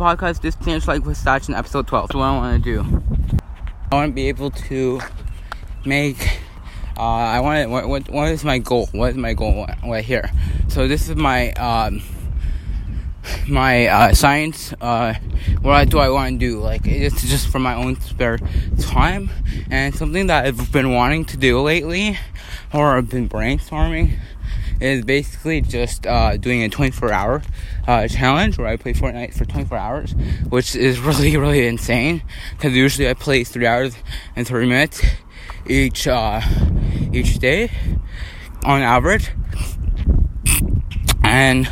podcast This Teenage Life with Sachin episode 12. So what I want to do. I want to be able to make uh, I want to what, what what is my goal? What is my goal right here? So this is my um, my uh, science. Uh, what do I want to do? Like it's just for my own spare time and something that I've been wanting to do lately, or I've been brainstorming. Is basically just uh, doing a 24 hour uh, challenge where I play Fortnite for 24 hours, which is really, really insane. Because usually I play 3 hours and 30 minutes each uh, each day on average, and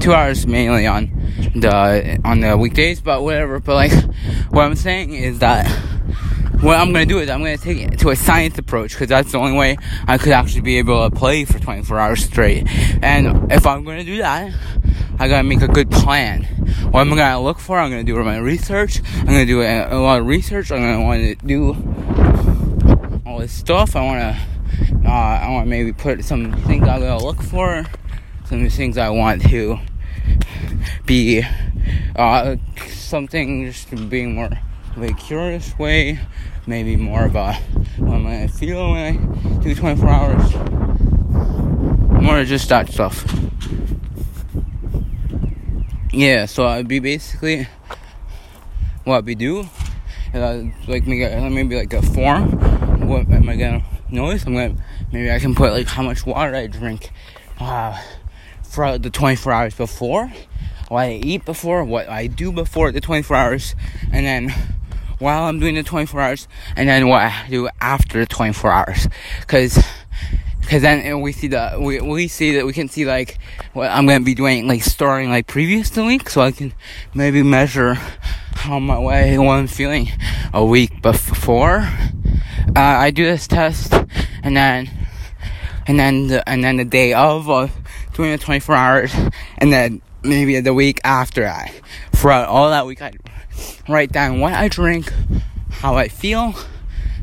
two hours mainly on the on the weekdays. But whatever. But like, what I'm saying is that what I'm gonna do is I'm gonna take it to a science approach because that's the only way I could actually be able to play for 24 hours straight. And if I'm gonna do that, I gotta make a good plan. What I'm gonna look for? I'm gonna do my research. I'm gonna do a, a lot of research. I'm gonna want to do all this stuff. I wanna, uh, I wanna maybe put some things I'm gonna look for, some things I want to be, uh, something just being more a curious way, maybe more of a am I feel when I do 24 hours, more just that stuff. Yeah, so I'd be basically what we do, uh, like make a, maybe like a form. What am I gonna notice? I'm gonna maybe I can put like how much water I drink uh, for the 24 hours before, what I eat before, what I do before the 24 hours, and then while I'm doing the 24 hours, and then what I do after the 24 hours, because because then we see the we, we see that we can see like what I'm gonna be doing like starting like previous to week so I can maybe measure how my way what I'm feeling a week before. Uh, I do this test and then and then the, and then the day of uh, doing the 24 hours and then maybe the week after I, throughout all that week I write down what I drink how I feel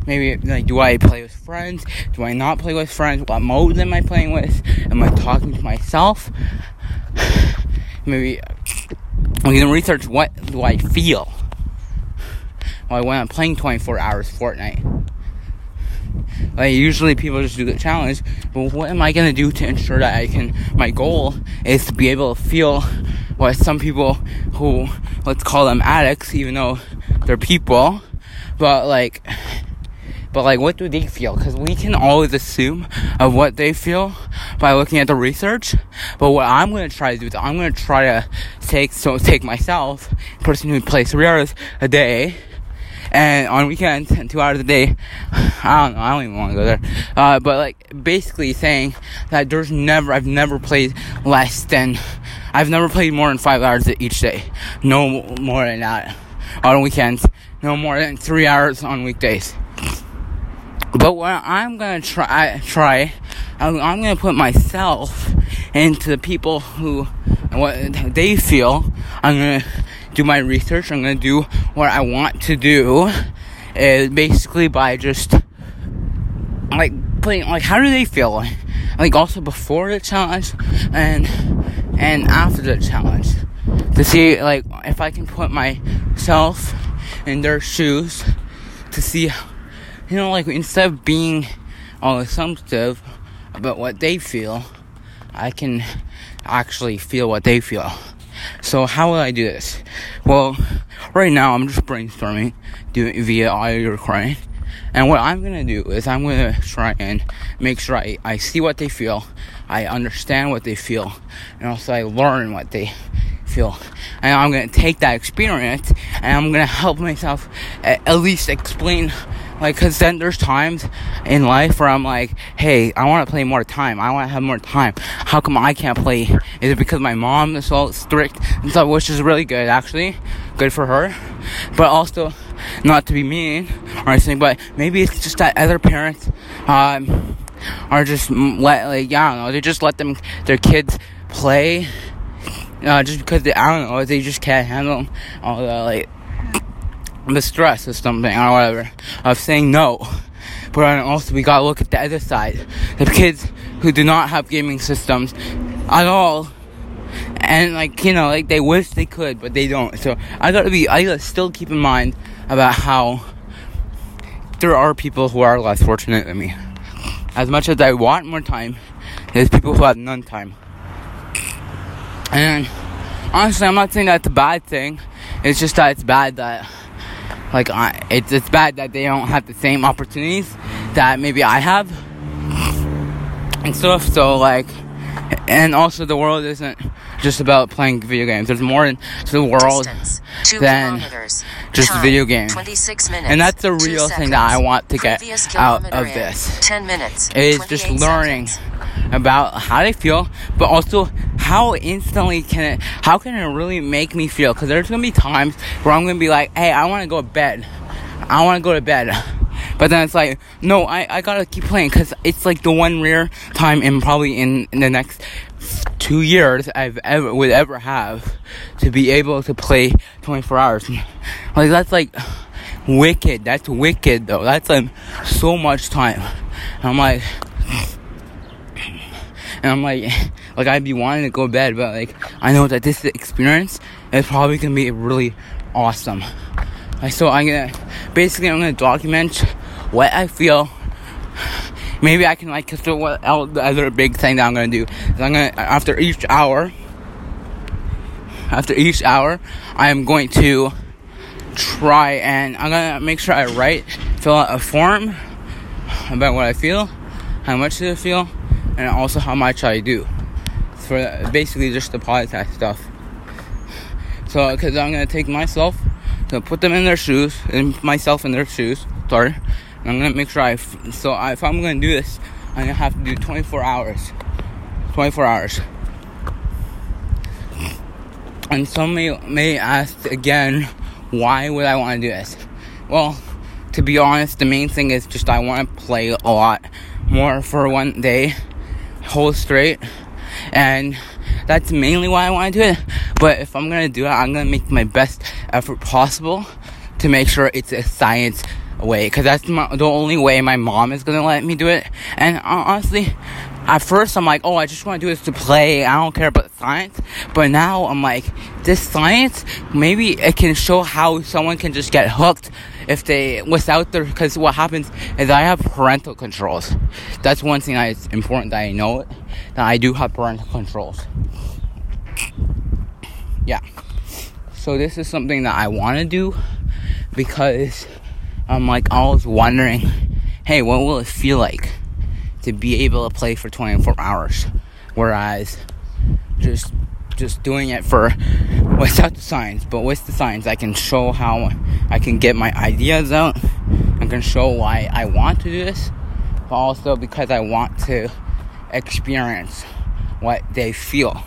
Maybe like, do I play with friends? Do I not play with friends? What modes am I playing with? Am I talking to myself? Maybe we can research what do I feel like when I'm playing 24 hours Fortnite. Like usually people just do the challenge, but what am I gonna do to ensure that I can? My goal is to be able to feel what some people who let's call them addicts, even though they're people, but like but like what do they feel? Because we can always assume of what they feel by looking at the research. But what i'm to try to do is i'm to try to take so take myself person who plays three hours a day and on weekends and two hours a day. I don't know i don't even want to go there. Uh, but like basically saying that there's never i've never played less than i've never played more than five hours each day no more than that on weekends no more than three hours on weekdays but what I'm gonna try, try, I'm, gonna put myself into the people who, what they feel. I'm gonna do my research. I'm gonna do what I want to do. Is basically by just like putting like how do they feel like also before the challenge and and after the challenge to see like if I can put myself in their shoes to see you know, like instead of being all assumptive about what they feel, I can actually feel what they feel. So how will I do this? Well, right now I'm just brainstorming doing via audio recording. And what I'm gonna do is I'm gonna try and make sure I, I see what they feel, I understand what they feel, and also I learn what they feel. And I'm gonna take that experience and I'm gonna help myself at, least explain like, cause then there's times in life where I'm like, hey, I want to play more time. I want to have more time. How come I can't play? Is it because my mom is so strict and stuff, which is really good, actually. Good for her. But also, not to be mean or anything, but maybe it's just that other parents, um, are just let, like, I don't know, they just let them, their kids play. Uh, just because they, I don't know, they just can't handle all the, like, the stress or something or whatever of saying no. But also we gotta look at the other side. The kids who do not have gaming systems at all, and like you know like they wish they could but they don't so i gotta be i gotta still keep in mind about how there are people who are less fortunate than me. As much as i want more time there's people who have none time. And honestly i'm not saying that's a bad thing. It's just that it's bad that like I, it's it's bad that they don't have the same opportunities that maybe i have. And stuff so like and also the world isn't just about playing video games. There's more to the world than just Time, video games. 26 minutes, and that's the real seconds. thing that I want to get out of this. 10 minutes. Is just learning seconds. about how they feel, but also how instantly can it, how can it really make me feel? Because there's gonna be times where I'm gonna be like, hey, I want to go to bed. I want to go to bed. But then it's like, no, I, I gotta keep playing because it's like the one rare time in probably in, in the next two years I've ever would ever have to be able to play 24 hours. Like that's like wicked. That's wicked though. That's like so much time. And I'm like, and I'm like, like I'd be wanting to go to bed, but like I know that this experience is probably gonna be really awesome. Like so, I'm gonna basically I'm gonna document what I feel maybe I can like so what the other big thing that I'm gonna do. I'm gonna after each hour after each hour I am going to try and I'm gonna make sure I write fill out a form about what I feel how much I feel and also how much I do. For basically just the podcast stuff. So because I'm gonna take myself to put them in their shoes and myself in their shoes sorry I'm gonna make sure I. so if I'm gonna do this, I'm gonna have to do 24 hours. 24 hours. And some may may ask again, why would I want to do this? Well, to be honest, the main thing is just I want to play a lot more for one day, whole straight, and that's mainly why I want to do it. But if I'm gonna do it, I'm gonna make my best effort possible to make sure it's a science way because that's my, the only way my mom is gonna let me do it. And uh, honestly, at first I'm like, oh, I just want to do this to play. I don't care about science. But now I'm like, this science, maybe it can show how someone can just get hooked if they without their because what happens is I have parental controls. That's one thing that is important that I know it, that I do have parental controls. Yeah. So this is something that I want to do because I'm like always wondering, hey, what will it feel like to be able to play for 24 hours? Whereas just just doing it for without the signs, but with the signs, I can show how I can get my ideas out. I can show why I want to do this, but also because I want to experience what they feel.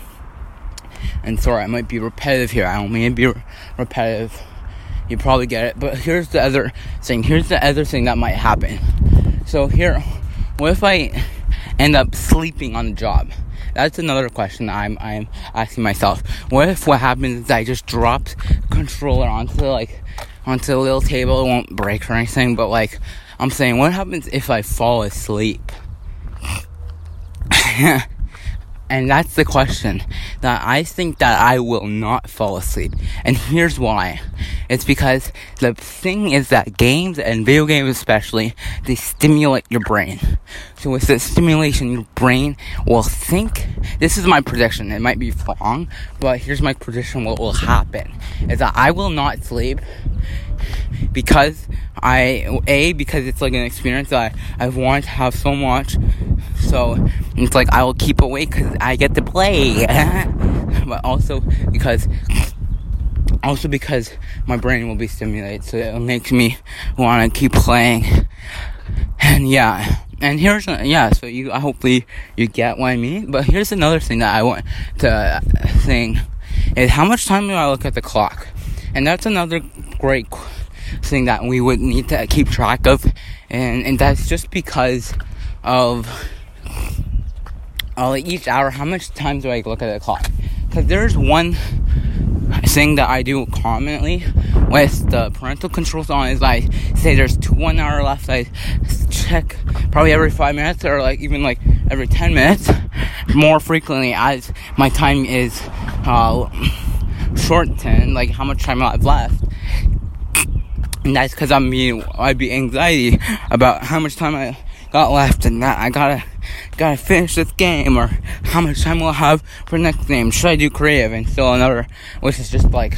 And sorry, I might be repetitive here. I don't mean to be re- repetitive you probably get it. But here's the other thing. Here's the other thing that might happen. So here, what if I end up sleeping on the job? That's another question I'm I'm asking myself. What if what happens is I just drop controller onto like onto a little table? It won't break or anything, but like I'm saying, what happens if I fall asleep? And that's the question that I think that I will not fall asleep. And here's why. It's because the thing is that games and video games especially, they stimulate your brain. So with the stimulation, your brain will think, this is my prediction, it might be wrong, but here's my prediction what will happen. Is that I will not sleep because I a because it's like an experience that I, I've wanted to have so much. So it's like I will keep awake because I get to play, but also because also because my brain will be stimulated, so it makes me want to keep playing. And yeah, and here's yeah, so you hopefully you get what I mean. But here's another thing that I want to thing is how much time do I look at the clock? And that's another great thing that we would need to keep track of, and and that's just because of uh, each hour. How much time do I look at the clock? Because there's one thing that I do commonly with the parental controls on is like say there's two one hour left. I check probably every five minutes or like even like every ten minutes more frequently as my time is uh, shorten, like how much time I have left. And that's because I'm I'd be anxiety about how much time I got left and that I gotta, gotta finish this game or how much time we'll have for next game. Should I do creative and still another, which is just like,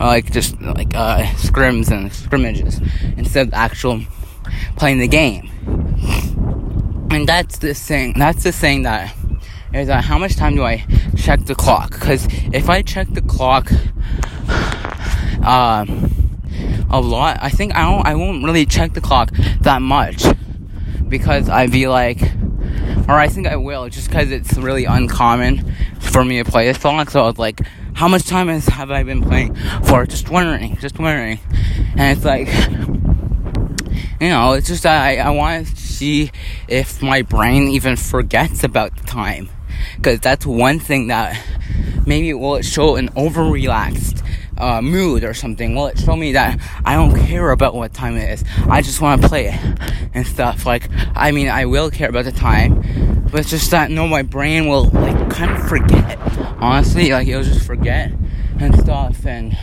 like just like uh, scrims and scrimmages instead of actual playing the game. And that's the thing. That's the thing that is that how much time do I check the clock? Because if I check the clock, uh, a lot, I think I don't. I won't really check the clock that much because I'd be like, or I think I will, just because it's really uncommon for me to play this song. So I was like, how much time has have I been playing for? Just wondering, just wondering, and it's like you know, it's just I, I want to see if my brain even forgets about the time. Because that's one thing that maybe will show an over relaxed uh, mood or something. Will it show me that I don't care about what time it is? I just want to play it and stuff. Like, I mean, I will care about the time, but it's just that no, my brain will like kind of forget. Honestly, like it'll just forget and stuff. And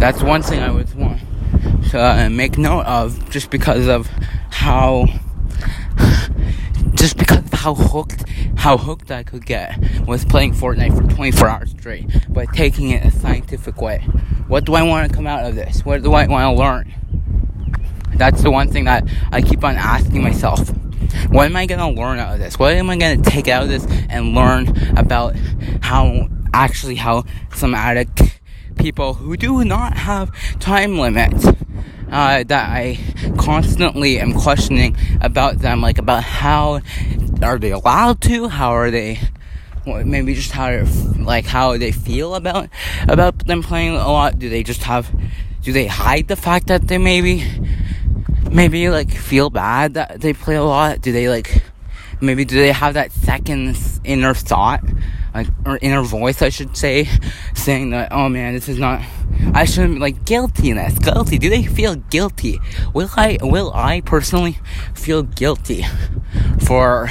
that's one thing I would want to uh, make note of just because of how how hooked how hooked I could get was playing Fortnite for 24 hours straight but taking it a scientific way. What do I want to come out of this? What do I want to learn? That's the one thing that I keep on asking myself. What am I going to learn out of this? What am I going to take out of this and learn about how actually how some addict people who do not have time limits uh, that I constantly am questioning about them, like about how are they allowed to, how are they, maybe just how like how they feel about about them playing a lot. Do they just have, do they hide the fact that they maybe, maybe like feel bad that they play a lot? Do they like, maybe do they have that second inner thought? like or inner voice I should say saying that oh man this is not I shouldn't like guiltiness guilty do they feel guilty will I will I personally feel guilty for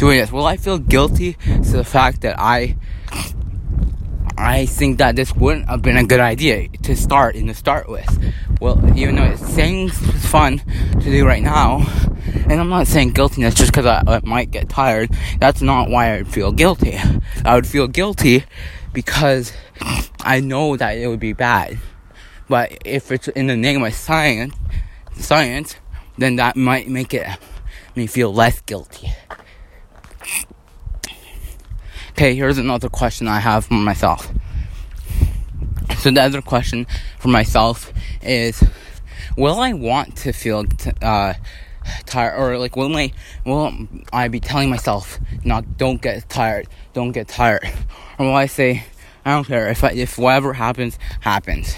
doing this will I feel guilty to the fact that I I think that this wouldn't have been a good idea to start in the start with. Well, even though it seems fun to do right now, and I'm not saying guiltiness just because I, I might get tired. That's not why I would feel guilty. I would feel guilty because I know that it would be bad. But if it's in the name of science, science, then that might make it me feel less guilty. Okay, here's another question I have for myself. So the other question for myself is, will I want to feel t- uh, tired, or like will I will I be telling myself, not don't get tired, don't get tired, or will I say, I don't care if I, if whatever happens happens.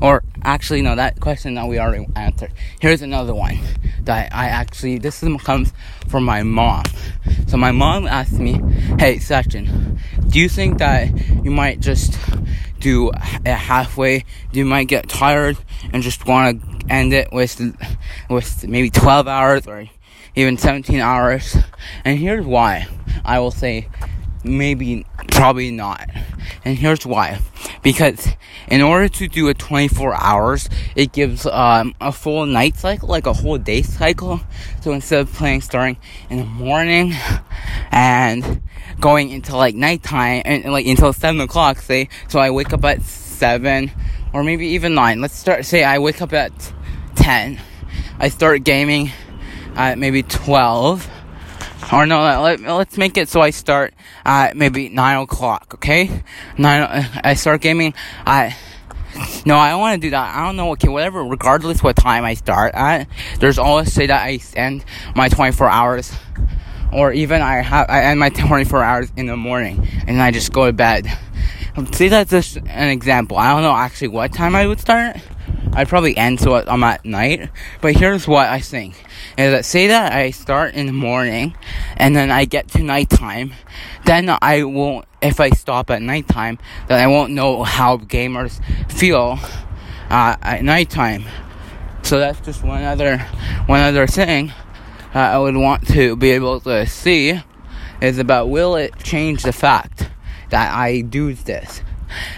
Or actually, no, that question that we already answered. Here's another one that I actually, this comes from my mom. So my mom asked me, hey, Sachin, do you think that you might just do it halfway? Do you might get tired and just want to end it with, with maybe 12 hours or even 17 hours? And here's why. I will say maybe probably not. And here's why. Because in order to do a 24 hours it gives um, a full night cycle like a whole day cycle. So instead of playing starting in the morning and going into like nighttime and like until 7 o'clock say so i wake up at 7 or maybe even 9 let's start say i wake up at 10 i start gaming at maybe 12 or no, let, let's make it so I start at maybe 9 o'clock, okay? 9, uh, I start gaming at, no, I don't want to do that. I don't know, okay, whatever, regardless what time I start at, there's always say that I end my 24 hours, or even I have, I end my 24 hours in the morning, and I just go to bed. See, that's just an example. I don't know actually what time I would start. I'd probably end so I'm at night. But here's what I think: is that say that I start in the morning, and then I get to nighttime, then I won't. If I stop at nighttime, then I won't know how gamers feel uh, at nighttime. So that's just one other one other thing that I would want to be able to see is about will it change the fact that I do this,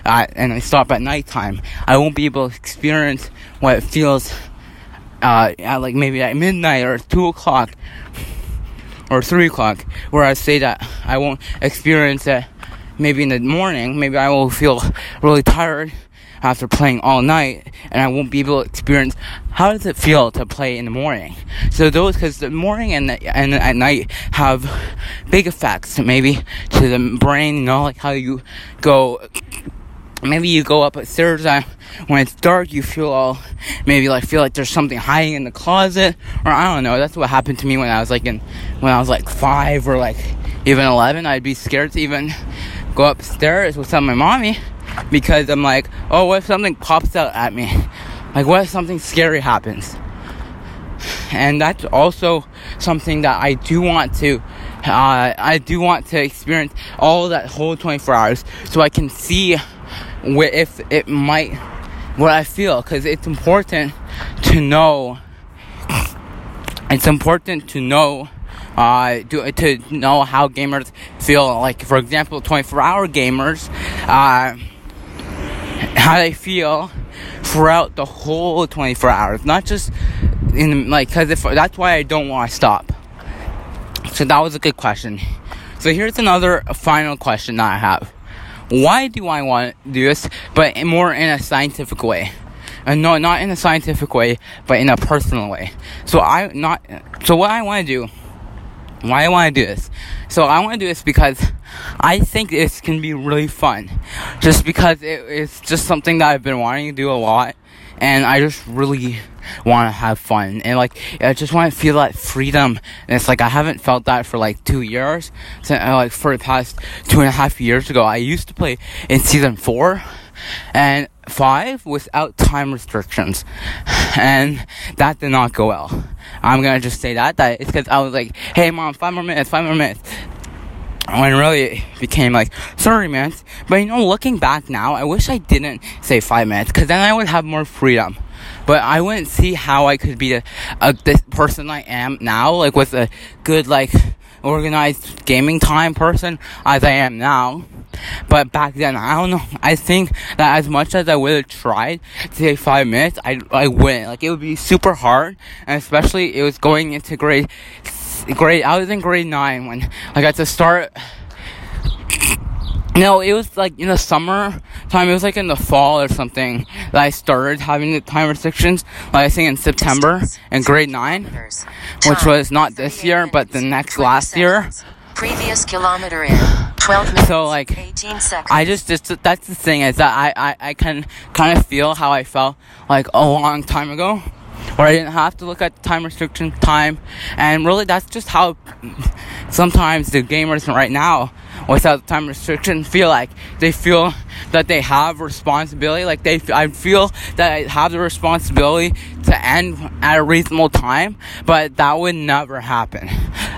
and I stop at nighttime, I won't be able to experience what it feels uh, at like maybe at midnight or two o'clock or three o'clock, where I say that I won't experience it maybe in the morning. Maybe I will feel really tired after playing all night, and I won't be able to experience how does it feel to play in the morning. So those, because the morning and the, and at night have big effects, maybe to the brain. You know, like how you go. Maybe you go up stairs uh, when it's dark. You feel all maybe like feel like there's something hiding in the closet, or I don't know. That's what happened to me when I was like in when I was like five or like even eleven. I'd be scared to even go upstairs without my mommy because I'm like, oh, what if something pops out at me? Like, what if something scary happens? And that's also something that I do want to, uh, I do want to experience all that whole 24 hours so I can see where if it might, what I feel, because it's important to know. It's important to know uh, to, to know how gamers feel. Like, for example, 24 hour gamers, uh, how they feel throughout the whole 24 hours, not just in like, because if that's why I don't want to stop. So, that was a good question. So, here's another final question that I have. Why do I want to do this, but more in a scientific way? and no, not in a scientific way, but in a personal way. So I not so what I want to do why I want to do this. So I want to do this because I think this can be really fun. Just because it, it's just something that I've been wanting to do a lot. And I just really want to have fun. And like, I just want to feel that freedom. And it's like, I haven't felt that for like two years. So, uh, like, for the past two and a half years ago, I used to play in season four and five without time restrictions, and that did not go well. I'm gonna just say that that it's because I was like, "Hey, mom, five more minutes, five more minutes." When really it became like, sorry, man. But you know, looking back now, I wish I didn't say five minutes because then I would have more freedom. But I wouldn't see how I could be a, a this person I am now, like with a good like organized gaming time person as I am now. But back then, I don't know. I think that as much as I would have tried to take five minutes, I I wouldn't. Like it would be super hard, and especially it was going into grade grade. I was in grade nine when like at the start. No, it was like in the summer time. It was like in the fall or something that I started having the time restrictions. Like I think in September in grade nine, which was not this year, but the next last year. Previous kilometer in 12 minutes. So like, 18 seconds. I just just that's the thing is that I I, I can kind of feel how I felt like a long time ago, where I didn't have to look at time restriction time, and really that's just how sometimes the gamers right now without the time restriction feel like they feel that they have responsibility like they I feel that I have the responsibility to end at a reasonable time but that would never happen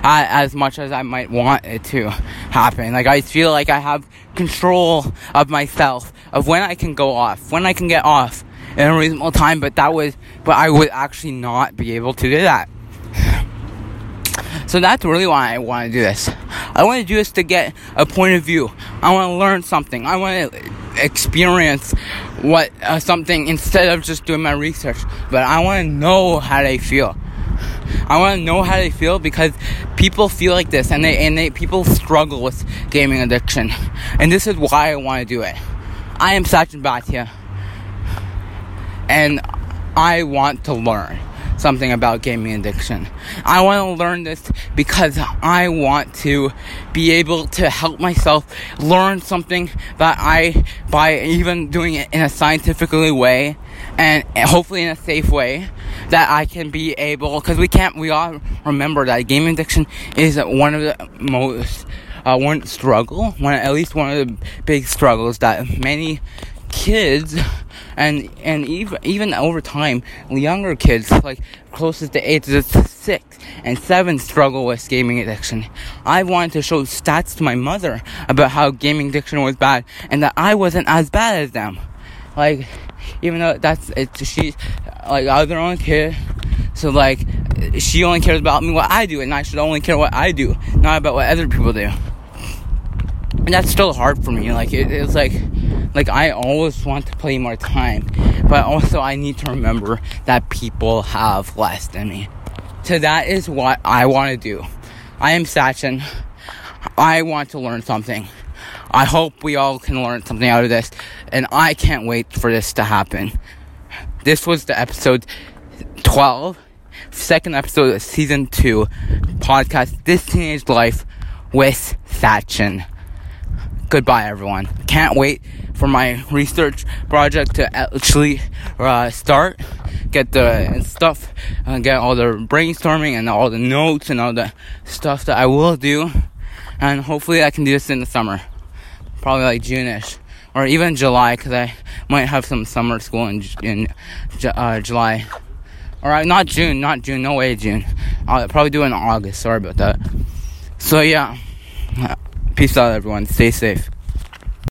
uh, as much as I might want it to happen. Like I feel like I have control of myself of when I can go off when I can get off in a reasonable time but that was but I would actually not be able to do that so that's really why I want to do this. I want to do this to get a point of view. I want to learn something. I want to experience what uh, something instead of just doing my research. But I want to know how they feel. I want to know how they feel because people feel like this, and they and they people struggle with gaming addiction, and this is why I want to do it. I am Sachin Bhatia, and I want to learn something about gaming addiction. I want to learn this because I want to be able to help myself learn something that I, by even doing it in a scientifically way and hopefully in a safe way, that I can be able, because we can't, we all remember that gaming addiction is one of the most, uh, one struggle, one, at least one of the big struggles that many kids and and even even over time, younger kids like closest to ages six and seven struggle with gaming addiction. I wanted to show stats to my mother about how gaming addiction was bad and that I wasn't as bad as them. Like, even though that's it's she, like I was their own kid, so like she only cares about me what I do, and I should only care what I do, not about what other people do. and that's still hard for me. Like it, it's like like I always want to play more time, but also I need to remember that people have less than me. So that is what I want to do. I am Sachin. I want to learn something. I hope we all can learn something out of this, and I can't wait for this to happen. This was the episode 12, second episode of season 2 podcast This Teenage Life with Sachin. Goodbye, everyone. Can't wait for my research project to actually uh, start. Get the stuff, uh, get all the brainstorming and all the notes and all the stuff that I will do. And hopefully, I can do this in the summer. Probably like June-ish. Or even July, because I might have some summer school in, in uh, July. Alright, not June, not June, no way June. I'll probably do it in August, sorry about that. So, yeah. Peace out, everyone. Stay safe.